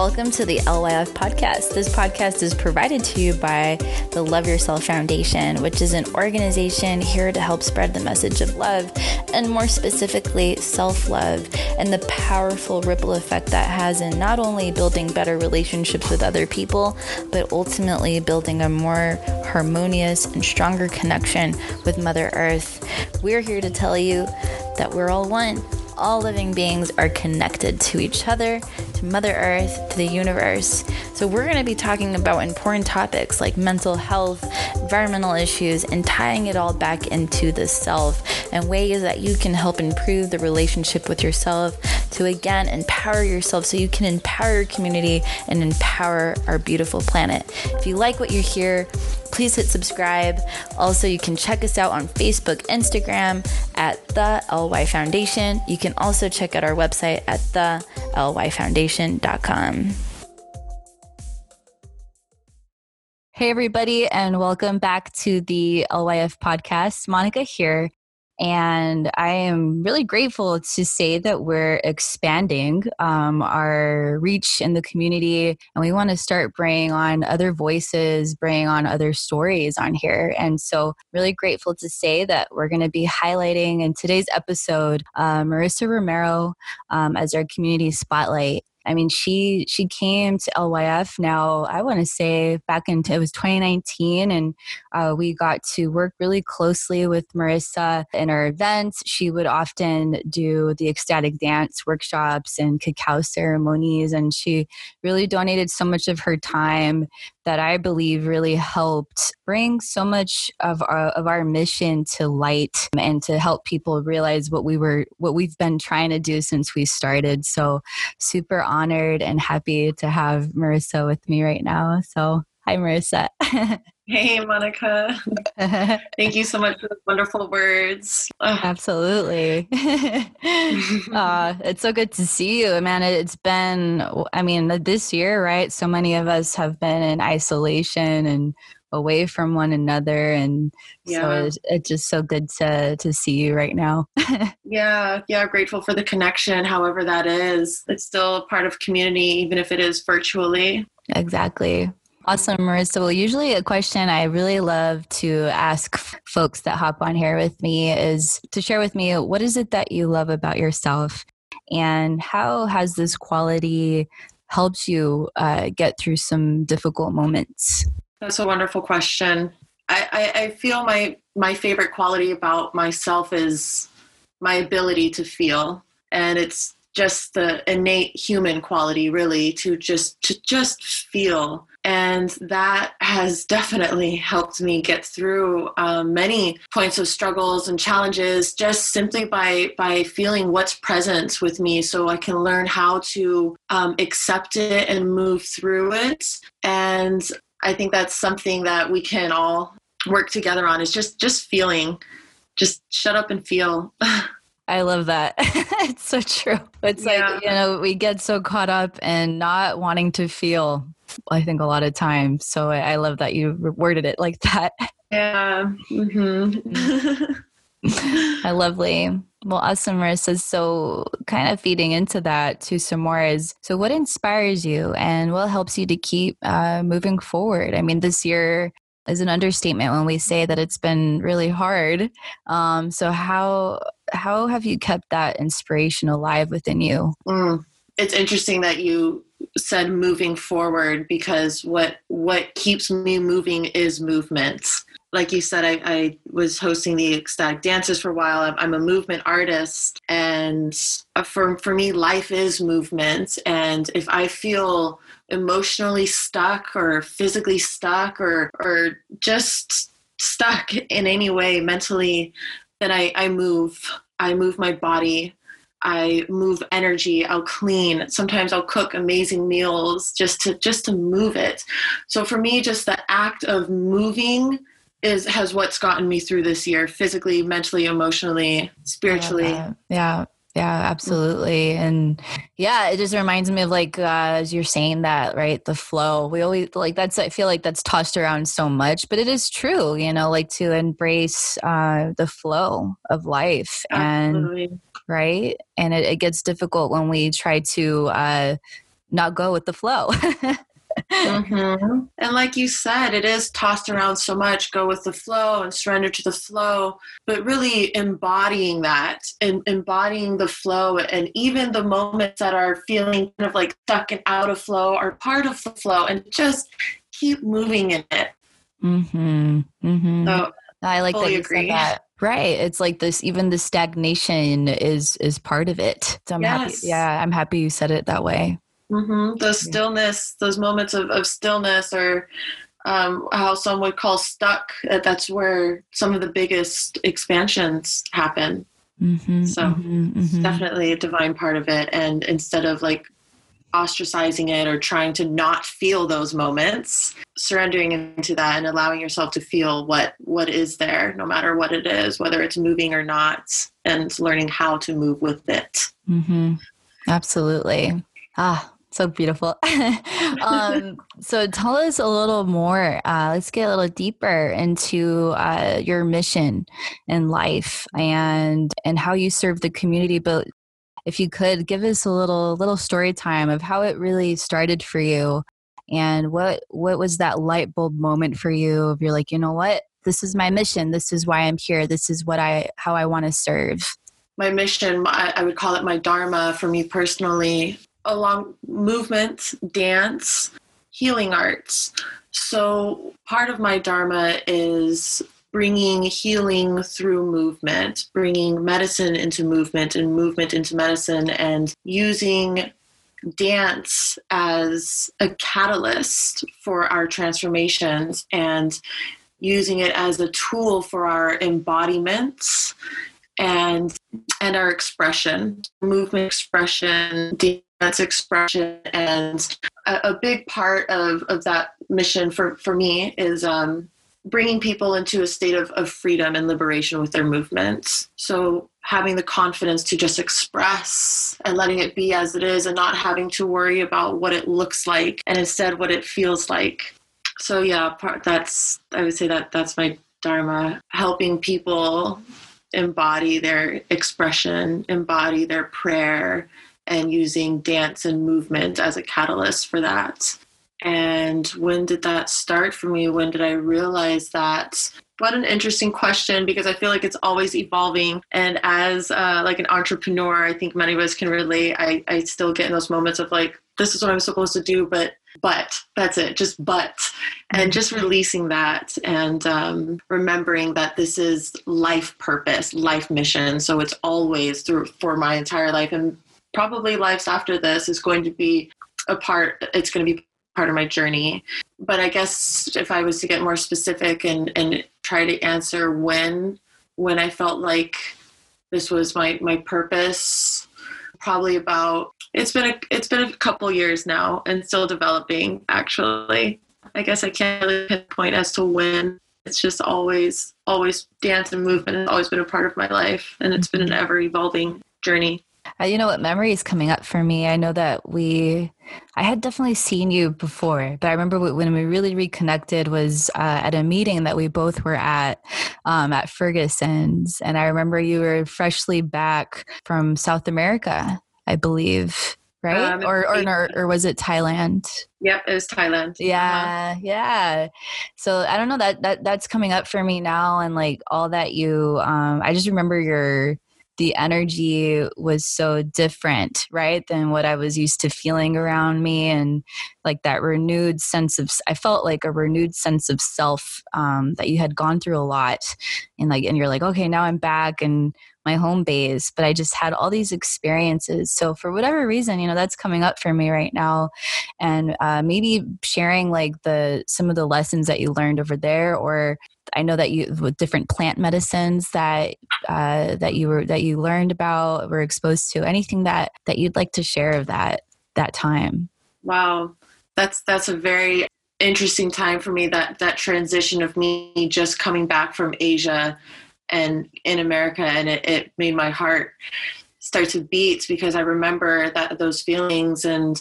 welcome to the LYF podcast. This podcast is provided to you by the Love Yourself Foundation, which is an organization here to help spread the message of love and more specifically, self love and the powerful ripple effect that has in not only building better relationships with other people, but ultimately building a more harmonious and stronger connection with Mother Earth. We're here to tell you that we're all one all living beings are connected to each other, to Mother Earth, to the universe. So, we're going to be talking about important topics like mental health, environmental issues, and tying it all back into the self and ways that you can help improve the relationship with yourself to again empower yourself so you can empower your community and empower our beautiful planet. If you like what you hear, please hit subscribe. Also, you can check us out on Facebook, Instagram at the LY Foundation. You can also check out our website at the lyfoundation.com. Hey, everybody, and welcome back to the LYF podcast. Monica here. And I am really grateful to say that we're expanding um, our reach in the community. And we want to start bringing on other voices, bringing on other stories on here. And so, really grateful to say that we're going to be highlighting in today's episode uh, Marissa Romero um, as our community spotlight. I mean, she she came to LYF now. I want to say back in it was 2019, and uh, we got to work really closely with Marissa in our events. She would often do the ecstatic dance workshops and cacao ceremonies, and she really donated so much of her time that I believe really helped bring so much of our, of our mission to light and to help people realize what we were what we've been trying to do since we started. So super honored and happy to have Marissa with me right now. So hi Marissa. Hey, Monica. Thank you so much for the wonderful words. Absolutely. uh, it's so good to see you, man. It's been, I mean, this year, right? So many of us have been in isolation and away from one another and yeah. so it's, it's, just so good to to see you right now yeah yeah grateful for the connection however that is it's still a part of community even if it is virtually exactly Awesome, Marissa. Well, usually a question I really love to ask folks that hop on here with me is to share with me what is it that you love about yourself and how has this quality helped you uh, get through some difficult moments? That's a wonderful question. I, I, I feel my my favorite quality about myself is my ability to feel, and it's just the innate human quality, really, to just to just feel and that has definitely helped me get through um, many points of struggles and challenges just simply by by feeling what's present with me so i can learn how to um, accept it and move through it and i think that's something that we can all work together on is just just feeling just shut up and feel I love that. it's so true. It's yeah. like, you know, we get so caught up in not wanting to feel I think a lot of times. So I, I love that you worded it like that. Yeah. Mm-hmm. I lovely. Well, awesome, Marissa. So, kind of feeding into that to some more is so, what inspires you and what helps you to keep uh, moving forward? I mean, this year is an understatement when we say that it's been really hard. Um, so, how how have you kept that inspiration alive within you? Mm. It's interesting that you said moving forward because what what keeps me moving is movement like you said I, I was hosting the ecstatic dances for a while. I'm, I'm, a movement artist and for, for me life is movement and if i feel emotionally stuck or physically stuck or or just stuck in any way mentally then i, I move i move my body I move energy, I'll clean. Sometimes I'll cook amazing meals just to just to move it. So for me just the act of moving is has what's gotten me through this year physically, mentally, emotionally, spiritually. Yeah. Yeah, absolutely. And yeah, it just reminds me of like uh, as you're saying that, right? The flow. We always like that's I feel like that's tossed around so much, but it is true, you know, like to embrace uh the flow of life absolutely. and right? And it, it gets difficult when we try to uh not go with the flow. mm-hmm. And like you said, it is tossed around so much go with the flow and surrender to the flow, but really embodying that and embodying the flow and even the moments that are feeling kind of like stuck and out of flow are part of the flow and just keep moving in it. Mm-hmm. Mm-hmm. So I like that you agree. said that. Right. It's like this even the stagnation is is part of it. So I'm yes. happy. Yeah, I'm happy you said it that way. Mm-hmm. The stillness, those moments of, of stillness, or um, how some would call stuck, uh, that's where some of the biggest expansions happen. Mm-hmm, so mm-hmm, mm-hmm. definitely a divine part of it. And instead of like ostracizing it or trying to not feel those moments, surrendering into that and allowing yourself to feel what what is there, no matter what it is, whether it's moving or not, and learning how to move with it. Mm-hmm. Absolutely. Ah, so beautiful. um, so tell us a little more. Uh, let's get a little deeper into uh, your mission in life and and how you serve the community. But if you could give us a little little story time of how it really started for you, and what what was that light bulb moment for you? Of you're like, you know what, this is my mission. This is why I'm here. This is what I how I want to serve my mission I, would call it my dharma for me personally along movement, dance, healing arts. So part of my Dharma is bringing healing through movement, bringing medicine into movement and movement into medicine, and using dance as a catalyst for our transformations and using it as a tool for our embodiments and and our expression movement expression dance expression. And a, a, big part of, of that mission for, for me is um, bringing people into a state of, of freedom and liberation with their movements. So having the confidence to just express and letting it be as it is and not having to worry about what it looks like and instead what it feels like. So yeah part that's i would say that that's my dharma helping people embody their expression embody their prayer and using dance and movement as a catalyst for that. And when did that start for me? When did I realize that? What an interesting question because I feel like it's always evolving. And as uh, like an entrepreneur, I think many of us can relate. I, I still get in those moments of like, this is what I'm supposed to do, but but that's it just but and mm-hmm. just releasing that and um, remembering that this is life purpose life mission so it's always through for my entire life and probably lives after this is going to be a part it's going to be part of my journey. But i guess if i was to get more specific and and try to answer when when i felt like this was my my purpose probably about it's been a it's been a couple years now and still developing actually. I guess i can't really pinpoint as to when. It's just always always dance and movement has always been a part of my life and it's been an mm-hmm. ever evolving journey you know what memory is coming up for me? I know that we, I had definitely seen you before, but I remember when we really reconnected was uh, at a meeting that we both were at um, at Ferguson's. And I remember you were freshly back from South America, I believe. Right um, or, or or or was it Thailand? Yep, it was Thailand. Yeah, uh-huh. yeah. So I don't know that that that's coming up for me now, and like all that you. Um, I just remember your the energy was so different, right, than what I was used to feeling around me. And like that renewed sense of, I felt like a renewed sense of self um, that you had gone through a lot. And like, and you're like, okay, now I'm back and my home base, but I just had all these experiences. So for whatever reason, you know, that's coming up for me right now. And uh, maybe sharing like the, some of the lessons that you learned over there or I know that you with different plant medicines that uh, that you were that you learned about, were exposed to. Anything that that you'd like to share of that that time? Wow, that's that's a very interesting time for me. That that transition of me just coming back from Asia and in America, and it, it made my heart start to beat because I remember that those feelings and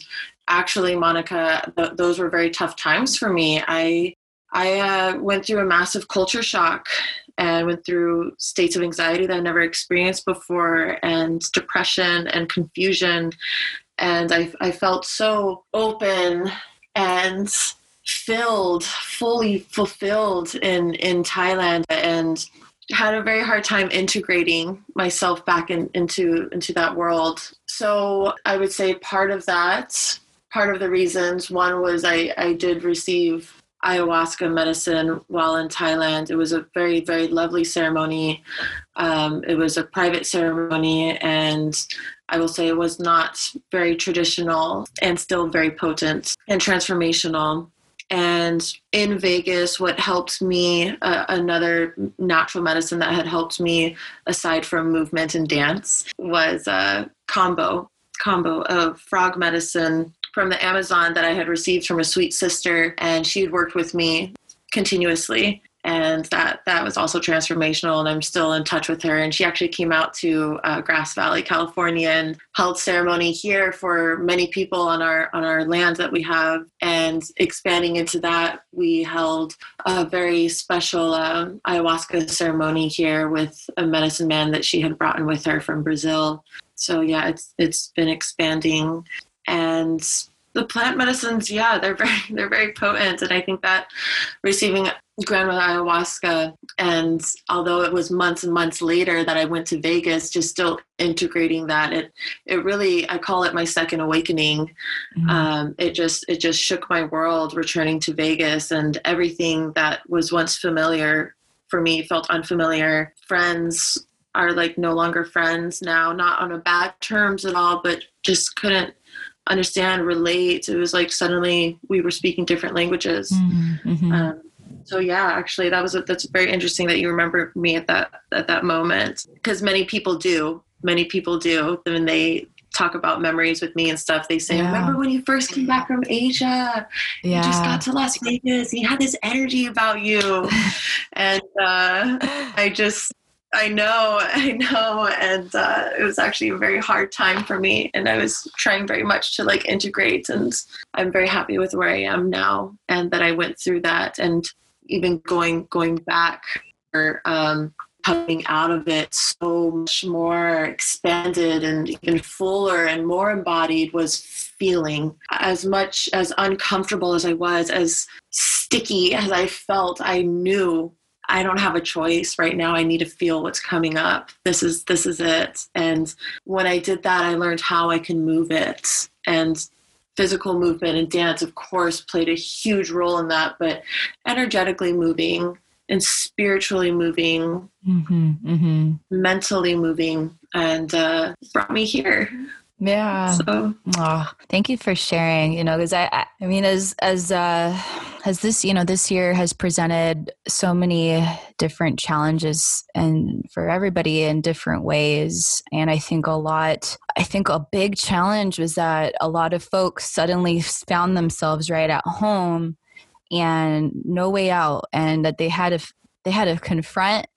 actually monica th- those were very tough times for me i I uh, went through a massive culture shock and went through states of anxiety that I never experienced before, and depression and confusion. and I, I felt so open and filled, fully fulfilled in in Thailand, and had a very hard time integrating myself back in, into into that world. So I would say part of that, part of the reasons, one was I I did receive ayahuasca medicine while in Thailand. It was a very, very lovely ceremony. Um, it was a private ceremony, and I will say it was not very traditional and still very potent and transformational. And in Vegas, what helped me, uh, another natural medicine that had helped me aside from movement and dance was a combo combo of frog medicine from the Amazon that I had received from a sweet sister, and she had worked with me continuously. And that that was also transformational and i'm still in touch with her. And she actually came out to uh, grass valley california and held ceremony here for many people on our on our land that we have. And expanding into that we held a very special um, ayahuasca ceremony here with a medicine man that she had brought in with her from brazil. So yeah it's it's been expanding and the plant medicines yeah they're very they're very potent. And i think that receiving grandmother ayahuasca and although it was months and months later that i went to vegas just still integrating that it it really i call it my second awakening. Mm-hmm. um, it just it just shook my world returning to vegas and everything that was once familiar for me felt unfamiliar. Friends are like no longer friends now not on a bad terms at all but just couldn't understand relate it was like suddenly we were speaking different languages mm-hmm. mm-hmm. Um, so yeah actually that was a, that's very interesting that you remember me at that at that moment because many people do many people do when they talk about memories with me and stuff they say yeah. remember when you first came back from asia yeah. you just got to las vegas you had this energy about you and uh, i just I know, I know, and uh, it was actually a very hard time for me, and I was trying very much to like integrate, and I'm very happy with where I am now, and that I went through that, and even going going back or um, coming out of it so much more expanded and even fuller and more embodied was feeling as much as uncomfortable as I was, as sticky as I felt, I knew I don't have a choice right now. I need to feel what's coming up. This is this is it. And when I did that, I learned how I can move it. And physical movement and dance, of course, played a huge role in that. But energetically moving and spiritually moving, mm-hmm, mm-hmm. mentally moving, and uh, brought me here. Yeah. So. Oh, thank you for sharing. You know, because I, I mean, as as uh, as this, you know, this year has presented so many different challenges and for everybody in different ways. And I think a lot, I think a big challenge was that a lot of folks suddenly found themselves right at home and no way out, and that they had to they had to confront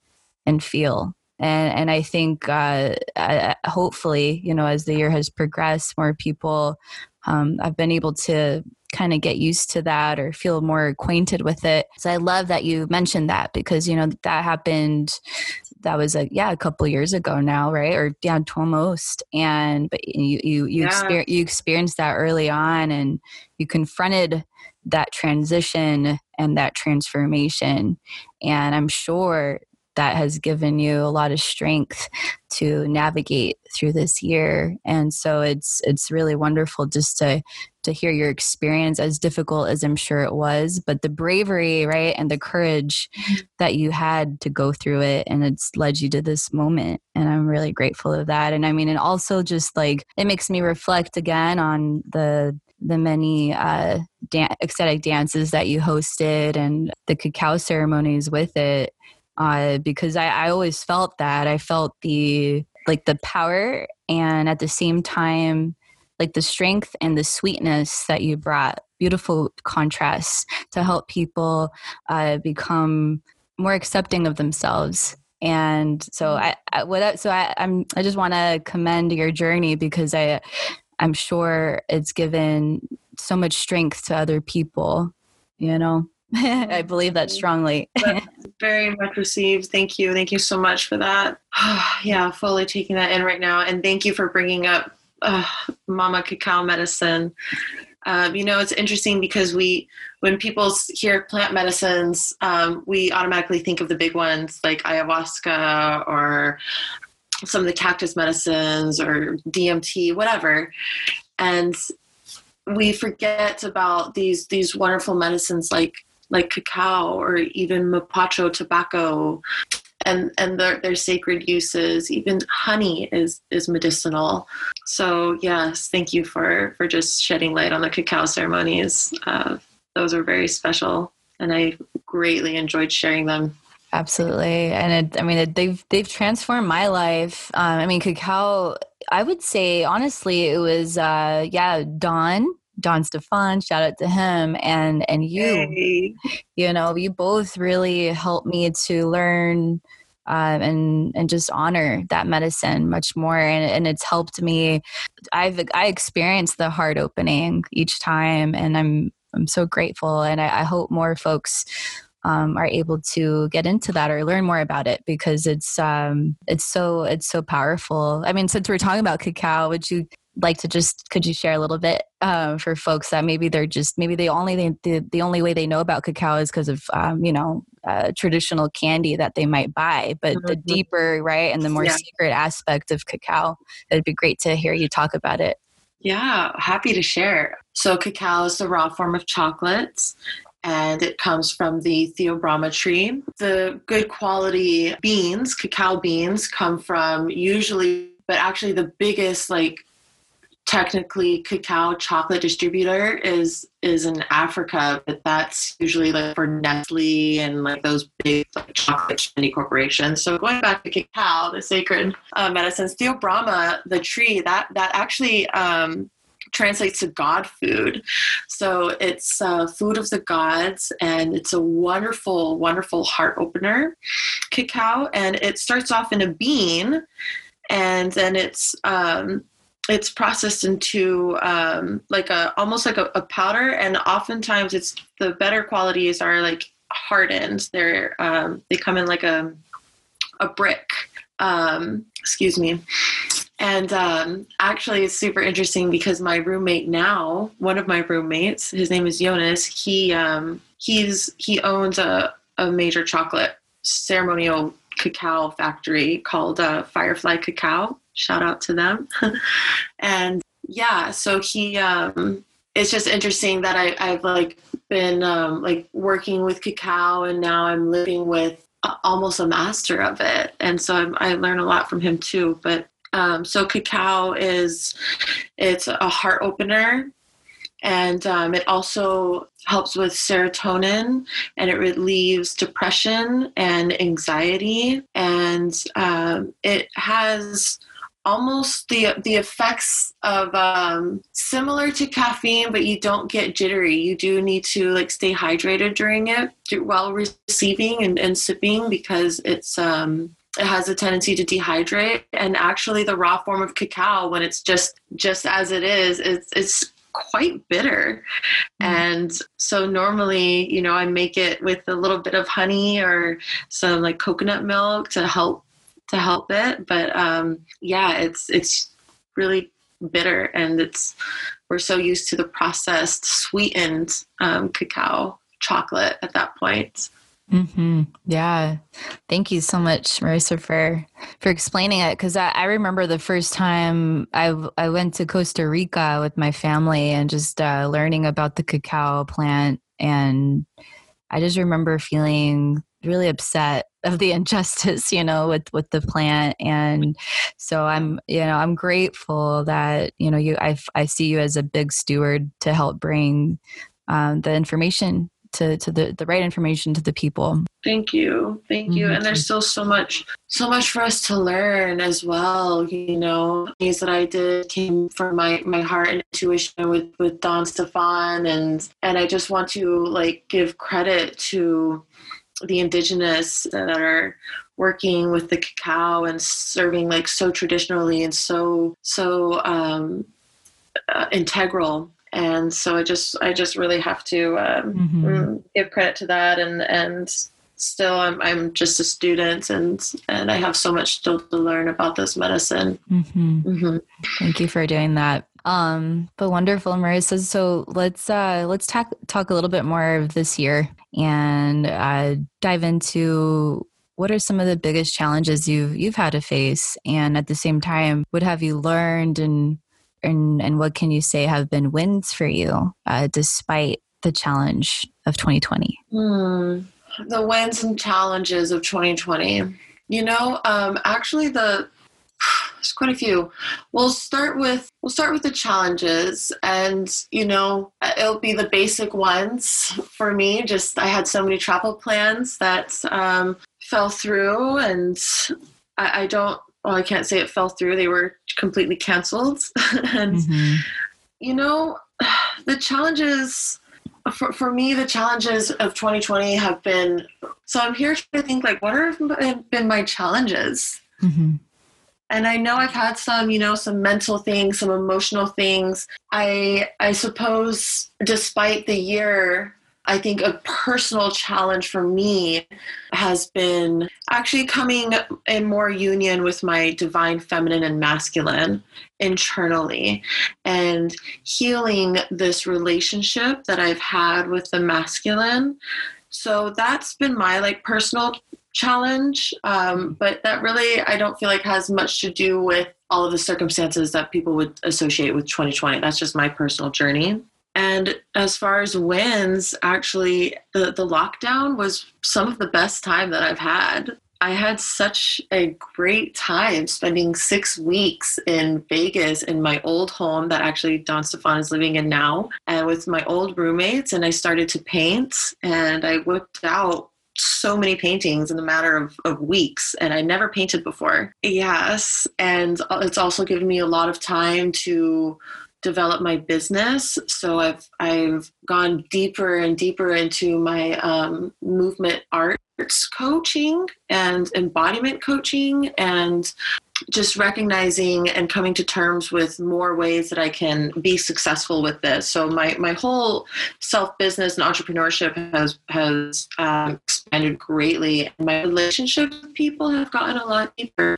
and feel and and I think uh, uh, hopefully you know as the year has progressed, more people um, I've been able to kind of get used to that or feel more acquainted with it. So I love that you mentioned that because you know that happened. That was a yeah a couple years ago now, right? Or yeah, almost. And but you you you, yeah. Exper- you experienced that early on, and you confronted that transition and that transformation. And I'm sure that has given you a lot of strength to navigate through this year. And so it's it's really wonderful just to to hear your experience as difficult as i'm sure it was but the bravery right and the courage that you had to go through it and it's led you to this moment and i'm really grateful of that. And i mean and also just like it makes me reflect again on the the many uh, dan- ecstatic dances that you hosted and the cacao ceremonies with it uh, because I, I always felt that. I felt the like the power and at the same time like the strength and the sweetness that you brought. Beautiful contrast to help people uh, become more accepting of themselves. And so mm-hmm. i, I what so I, i'm i just want to commend your journey because i i'm sure it's given so much strength to other people you know I believe that strongly. very much received. Thank you. Thank you so much for that. yeah, fully taking that in right now. And thank you for bringing up uh, mama cacao medicine. Um, you know, it's interesting because we, when people hear plant medicines, um, we automatically think of the big ones like ayahuasca or some of the cactus medicines or DMT, whatever. And we forget about these these wonderful medicines like like cacao or even mapacho tobacco. And and their, their sacred uses. Even honey is is medicinal. So yes thank you for for just shedding light on the cacao ceremonies. Uh, those are very special and i greatly enjoyed sharing them. Absolutely. And it, i mean it, they've they've transformed my life. Um, i mean cacao i would say honestly it was uh yeah don Don Stefan, shout out to him and and you. Hey. You know, you both really helped me to learn um, and and just honor that medicine much more and, and it's helped me i've i experienced the heart opening each time and i'm i'm so grateful and i, I hope more folks um, are able to get into that or learn more about it because it's um, it's so it's so powerful. I mean, since we're talking about cacao, would you like to just could you share a little bit uh, for folks that maybe they're just maybe the only the, the only way they know about cacao is because of um, you know uh, traditional candy that they might buy but mm-hmm. the deeper right and the more yeah. secret aspect of cacao it'd be great to hear you talk about it yeah happy to share so cacao is the raw form of chocolates and it comes from the Theobroma tree. The good quality beans, cacao beans, come from usually, but actually the biggest like technically cacao chocolate distributor is is in Africa, but that's usually like for Nestle and like those big like, chocolate candy corporations. So going back to cacao, the sacred uh, medicines, Theobroma, the tree that that actually um, translates to God food. So it's uh, food of the gods, and it's a wonderful, wonderful heart opener, cacao. And it starts off in a bean, and then it's um, it's processed into um, like a almost like a, a, powder and oftentimes it's the better qualities are like hardened. They're um, they come in like a a brick um, excuse me. And um, actually it's super interesting because my roommate now one of my roommates his name is jonas he um, he's he owns a, a major chocolate ceremonial cacao factory called uh, firefly cacao shout out to them. and yeah, so he, um, it's just interesting that I, I've like been um, like working with cacao and now I'm living with almost a master of it. And so I'm, i learn a lot from him too. But um, so cacao is, it's a heart opener and um, it also helps with serotonin and it relieves depression and anxiety and um, it has almost the the effects of um, similar to caffeine, but you don't get jittery. You do need to like stay hydrated during it while receiving and, and sipping because it's um, it has a tendency to dehydrate. And actually, the raw form of cacao, when it's just just as it is, it's it's quite bitter. Mm. And so normally, you know, I make it with a little bit of honey or some like coconut milk to help to help it. But um, yeah, it's it's really bitter, and it's we're so used to the processed sweetened um, cacao chocolate at that point. Mm-hmm. Yeah, thank you so much, Marissa, for for explaining it. Because I, I, remember the first time I I went to Costa Rica with my family and just uh, learning about the cacao plant, and I just remember feeling really upset of the injustice you know with with the plant. And so i'm you know i'm grateful that you know you i, I see you as a big steward to help bring um, the information to, to the, the right information to the people. Thank you. Thank you. Mm-hmm. and there's still so much so much for us to learn as well. You know things that i did came from my my heart and intuition with with don stefan. And and i just want to like give credit to the indigenous that are working with the cacao and serving like so traditionally and so so um, uh, integral and so i just i just really have to um, mm-hmm. Mm, give credit to that and and still I'm I'm just a student and and I have so much still to learn about this medicine. Mm-hmm. Mm-hmm. Thank you for doing that. Um, but wonderful, Marissa. So let's uh, let's talk talk a little bit more of this year and uh, dive into what are some of the biggest challenges you've you've had to face, and at the same time, what have you learned and and and what can you say have been wins for you uh, despite the challenge of 2020? Hmm the wins and challenges of 2020. You know, um, actually, the there's quite a few. We'll start with we'll start with the challenges, and you know, it'll be the basic ones for me. Just I had so many travel plans that um, fell through, and I, I, don't. Well, I can't say it fell through. They were completely canceled, and mm-hmm. you know, the challenges for, for me the challenges of 2020 have been so i'm here to think like what have been my challenges mm-hmm. And i know i've had some you know some mental things some emotional things i i suppose despite the year I think a personal challenge for me has been actually coming in more union with my divine feminine and masculine internally and healing this relationship that I've had with the masculine. So that's been my like personal challenge um, but that really i don't feel like has much to do with all of the circumstances that people would associate with 2020 that's just my personal journey and as far as wins, actually, the, the lockdown was some of the best time that I've had. I had such a great time spending six weeks in Vegas in my old home that actually Don Stefan is living in now, and with my old roommates. And I started to paint, and I whipped out so many paintings in the matter of, of weeks and i never painted before yes and it's also given me a lot of time to develop my business. So I've I've gone deeper and deeper into my um, movement arts coaching and embodiment coaching and just recognizing and coming to terms with more ways that I can be successful with this. So my my whole self business and entrepreneurship has has um, expanded greatly, and my relationships with people have gotten a lot deeper.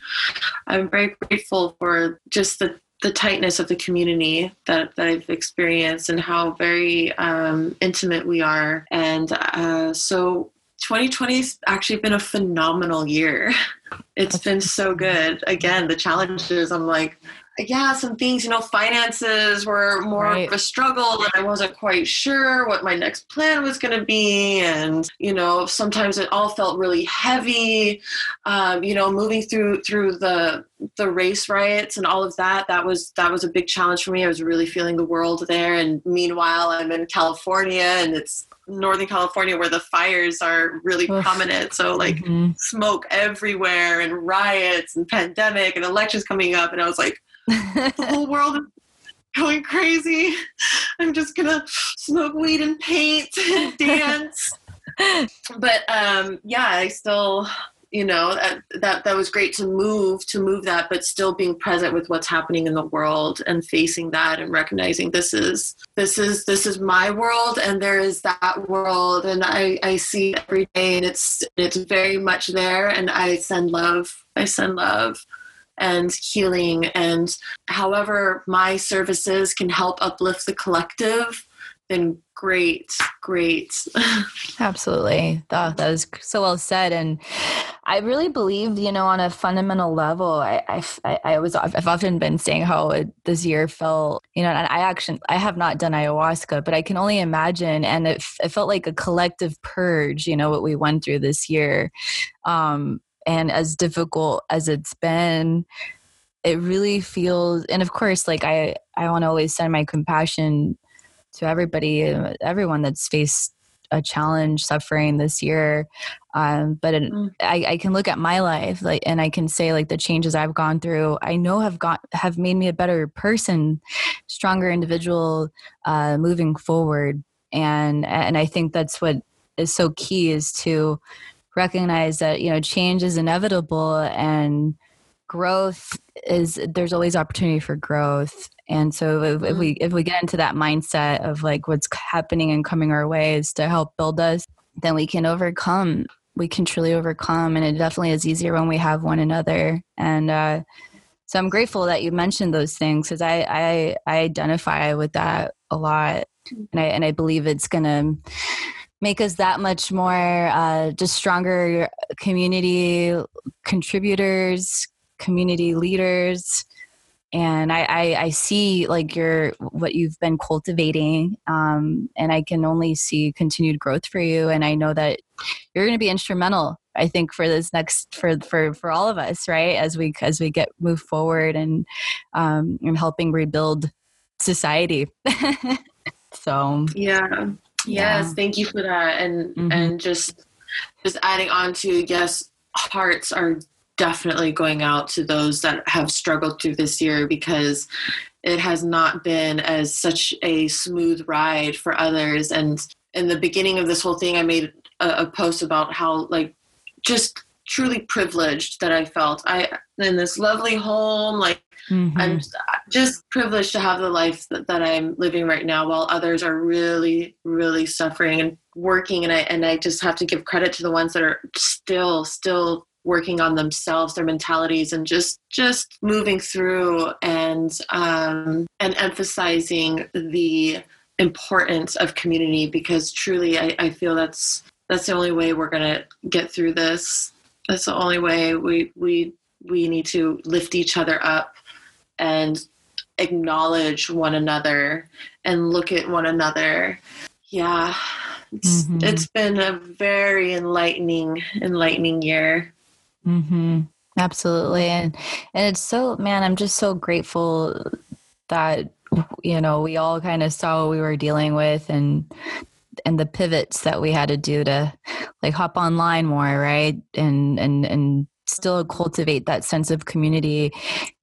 I'm very grateful for just the the tightness of the community that, that I've experienced and how very um, intimate we are. And uh, so 2020 has actually been a phenomenal year. It's been so good. Again, the challenges, I'm like, yeah, some things, you know, finances were more right. of a struggle and I wasn't quite sure what my next plan was going to be. And, you know, sometimes it all felt really heavy. Um, you know, moving through, through the, the race riots and all of that, that was, that was a big challenge for me. I was really feeling the world there. And meanwhile, I'm in California and it's Northern California where the fires are really Oof. prominent. So like mm-hmm. smoke everywhere and riots and pandemic and elections coming up. And I was like, the whole world is going crazy. I'm just gonna smoke weed and paint and dance. but um, yeah, I still, you know, that, that that was great to move to move that, but still being present with what's happening in the world and facing that and recognizing this is this is this is my world and there is that world and I I see every day and it's it's very much there and I send love. I send love and healing and however my services can help uplift the collective then great great. Absolutely. That, that was so well said. And i really believe you know on a fundamental level. I i, I was i've often been saying how it, this year felt you know and i actually i have not done ayahuasca but i can only imagine and it, it felt like a collective purge you know what we went through this year. Um and as difficult as it's been it really feels and of course like i i want to always send my compassion to everybody everyone that's faced a challenge suffering this year um, but it, mm. I, I, can look at my life like and i can say like the changes i've gone through i know have got have made me a better person stronger individual uh, moving forward and and i think that's what is so key is to recognize that you know change is inevitable and growth is there's always opportunity for growth and so if, if, we mm-hmm. if we get into that mindset of like what's happening and coming our way is to help build us then we can overcome we can truly overcome. And it definitely is easier when we have one another. And uh, so I'm grateful that you mentioned those things because I, I I identify with that a lot, and I and I believe it's gonna make us that much more uh, just stronger community contributors, community leaders, and I, I, I see like your what you've been cultivating, um, and I can only see continued growth for you, and I know that you're going to be instrumental I think for this next for for for all of us, right? As we as we get move forward and um, and helping rebuild society. so yeah. Yes, thank you for that. And mm-hmm. and just just adding on to yes, hearts are definitely going out to those that have struggled through this year because it has not been as such a smooth ride for others and in the beginning of this whole thing i made a, a post about how like just truly privileged that I felt. I in this lovely home, like mm-hmm. I'm just privileged to have the life that, that I'm living right now, while others are really, really suffering and working. And I and I just have to give credit to the ones that are still, still working on themselves, their mentalities, and just just moving through and um, and emphasizing the importance of community because truly I, I feel that's that's the only way we're going to get through this. That's the only way we we we need to lift each other up and acknowledge one another and look at one another. Yeah it's, mm-hmm. it's been a very enlightening enlightening year mm-hmm. absolutely and and it's so man i'm just so grateful that you know we all kind of saw what we were dealing with and and the pivots that we had to do to like hop online more right? And and and still cultivate that sense of community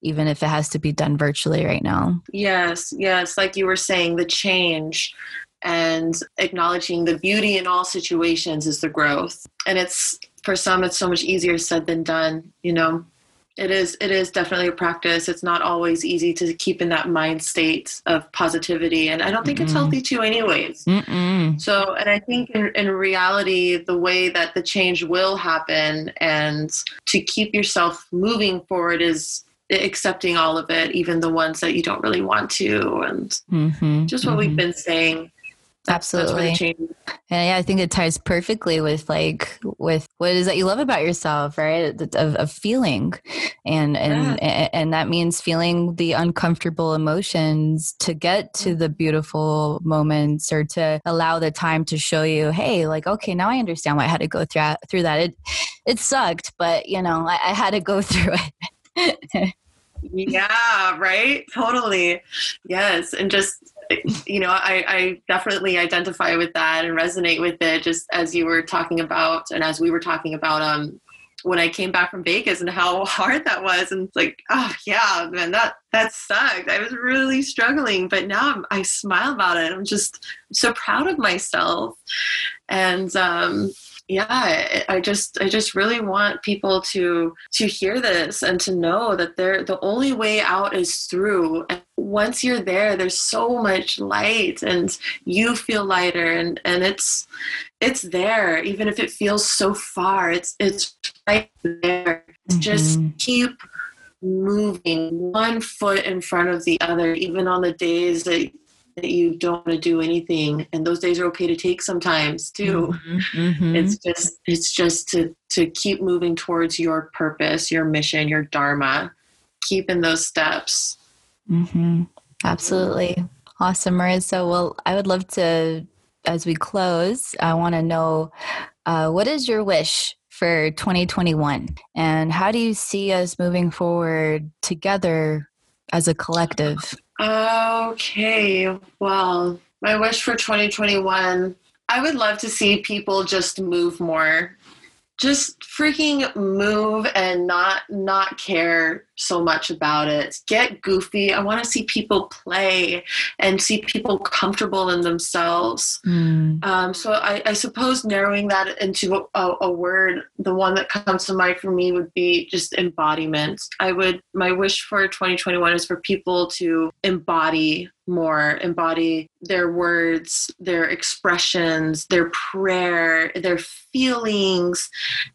even if it has to be done virtually right now. Yes yes like you were saying the change and acknowledging the beauty in all situations is the growth. And it's for some it's so much easier said than done you know it is it is definitely a practice it's not always easy to keep in that mind state of positivity and i don't think Mm-mm. it's healthy too anyways Mm-mm. so and i think in, in reality the way that the change will happen and to keep yourself moving forward is accepting all of it even the ones that you don't really want to and mm-hmm. just what mm-hmm. we've been saying Absolutely. and yeah, I think it ties perfectly with like with what is that you love about yourself, right? Of, of feeling, and and yeah. and that means feeling the uncomfortable emotions to get to mm. the beautiful moments, or to allow the time to show you, hey, like okay, now I understand why I had to go through through that. It it sucked, but you know, I, I had to go through it. yeah, right. Totally. Yes, and just you know, I, I, definitely identify with that and resonate with it just as you were talking about and as we were talking about um when I came back from Vegas and how hard that was and it's like, oh yeah, man, that that sucked. I was really struggling, but now I'm, I smile about it. I'm just so proud of myself. And um yeah i just i just really want people to to hear this and to know that they're the only way out is through and once you're there there's so much light and you feel lighter and and it's it's there even if it feels so far it's it's right there mm-hmm. just keep moving one foot in front of the other even on the days that that you don't want to do anything and those days are okay to take sometimes too. Mm-hmm, mm-hmm. it's just it's just to to keep moving towards your purpose your mission your dharma keep in those steps. Mm-hmm. absolutely. Awesome marissa so well i would love to as we close i want to know uh, what is your wish for 2021 and how do you see us moving forward together as a collective Okay, well, my wish for 2021 I would love to see people just move more. Just freaking move and not not care so much about it. Get goofy. I want to see people play and see people comfortable in themselves. Mm. Um, so I, I, suppose narrowing that into a, a, word, the one that comes to mind for me would be just embodiment. I would, my wish for 2021 is for people to embody more, embody their words, their expressions, their prayer, their feelings,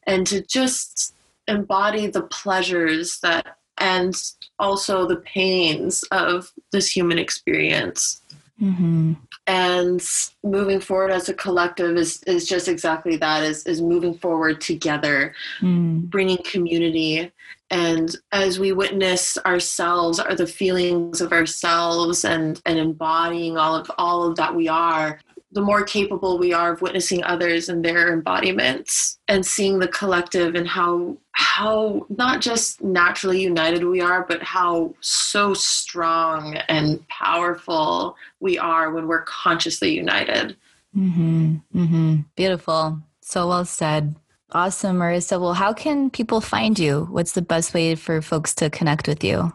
and to just embody the pleasures that and also the pains of this human experience. Mm-hmm. And moving forward as a collective is, is just exactly that is, is moving forward together, mm. bringing community. And as we witness ourselves or the feelings of ourselves and, and embodying all of all of that we are, the more capable we are of witnessing others and their embodiments and seeing the collective and how how not just naturally united we are but how so strong and powerful we are when we're consciously united. Mm-hmm. Mm-hmm. beautiful. So well said. Awesome marissa. Well how can people find you? What's the best way for folks to connect with you?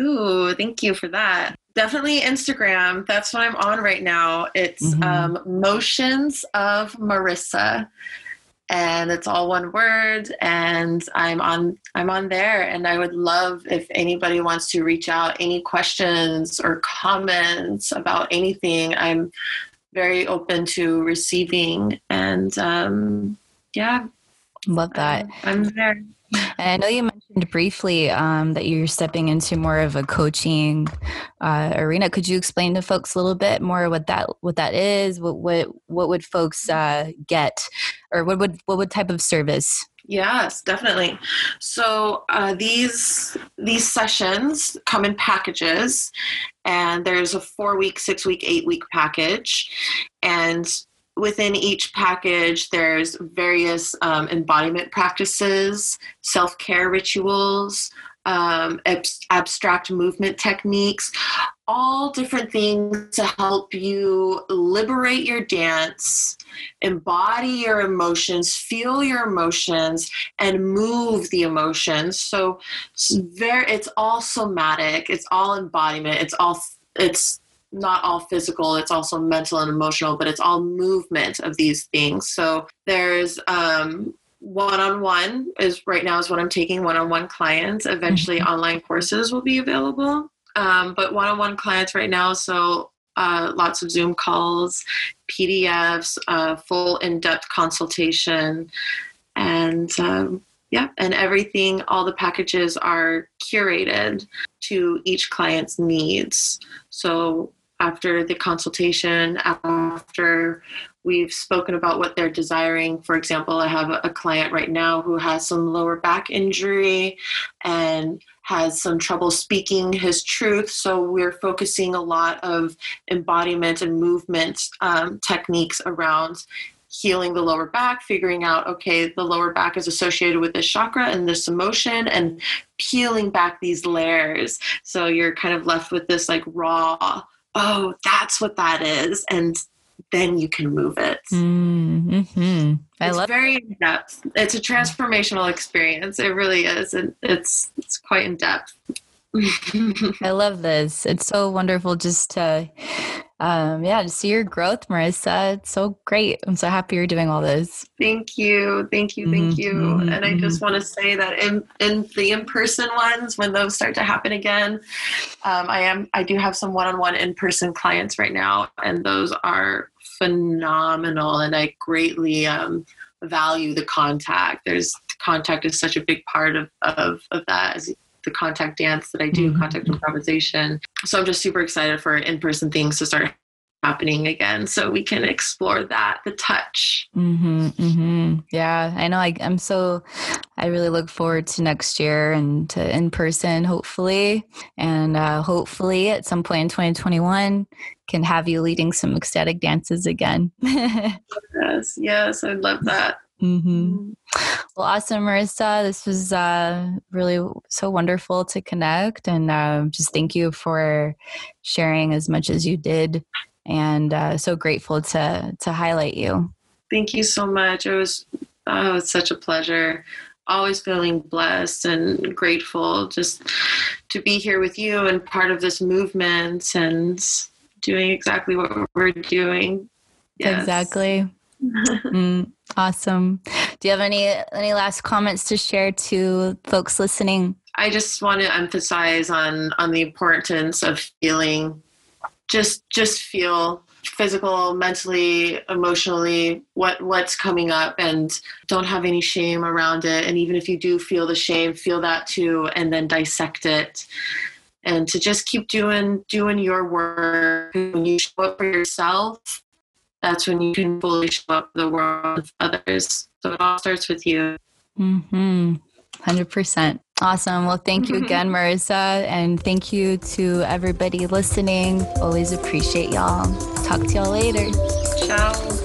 Ooh, thank you for that definitely Instagram. That's what I'm on right now. It's mm-hmm. um, Motions of Marissa, and it's all one word. And I'm on I'm on there, and I would love if anybody wants to reach out, any questions or comments about anything. I'm very open to receiving, and um, yeah, love that. I'm there. And I know you mentioned briefly um, that you're stepping into more of a coaching uh, arena. Could you explain to folks a little bit more what that what that is? What what what would folks uh, get, or what would what would type of service? Yes, definitely. So uh, these these sessions come in packages, and there's a four week, six week, eight week package, and within each package, there's various um, embodiment practices, self care rituals, um, ab- abstract movement techniques, all different things to help you liberate your dance, embody your emotions, feel your emotions, and move the emotions. So, it's very, it's all somatic. It's all embodiment. It's all it's not all physical it's also mental and emotional but it's all movement of these things. So there's um, one-on-one is right now is what i'm taking one-on-one clients. Eventually mm-hmm. online courses will be available. Um, but one-on-one clients right now so uh, lots of zoom calls pdfs uh, full in-depth consultation and um, yeah and everything all the packages are curated to each client's needs. So after the consultation, after we've spoken about what they're desiring. For example, I have a client right now who has some lower back injury and has some trouble speaking his truth. So we're focusing a lot of embodiment and movement um, techniques around healing the lower back, figuring out, okay, the lower back is associated with this chakra and this emotion, and peeling back these layers. So you're kind of left with this like raw oh, that's what that is. And then you can move it. Mm-hmm. I it's love very in depth. It's a transformational experience. It really is. And it's it's quite in depth. I love this. It's so wonderful just to um, yeah, to see your growth, Marissa. It's so great. I'm so happy you're doing all this. Thank you. Thank you. Thank mm-hmm, you. And I just mm-hmm. want to say that in, in the in-person ones, when those start to happen again, um, I am, I do have some one-on-one in-person clients right now, and those are phenomenal. And I greatly, um, value the contact. There's contact is such a big part of, of, of that as the contact dance that I do, mm-hmm. contact improvisation. So I'm just super excited for in person things to start happening again so we can explore that the touch mm-hmm, mm-hmm. yeah i know I, i'm so i really look forward to next year and to in person hopefully and uh, hopefully at some point in 2021 can have you leading some ecstatic dances again yes yes i'd love that Mm-hmm. mm-hmm. Well, awesome, Marissa. This was uh, really so wonderful to connect, and uh, just thank you for sharing as much as you did, and uh, so grateful to to highlight you. Thank you so much. It was oh, it's such a pleasure. always feeling blessed and grateful just to be here with you and part of this movement and doing exactly what we're doing. Yes. Exactly. mm, awesome. Do you have any any last comments to share to folks listening? I just want to emphasize on on the importance of feeling just just feel physical mentally emotionally what what's coming up and don't have any shame around it and even if you do feel the shame feel that too and then dissect it and to just keep doing doing your work when you show up for yourself that's when you can fully show up for the world with others so it all starts with you mm-hmm 100% Awesome. Well, thank you again, Marissa. And thank you to everybody listening. Always appreciate y'all. Talk to y'all later. Ciao.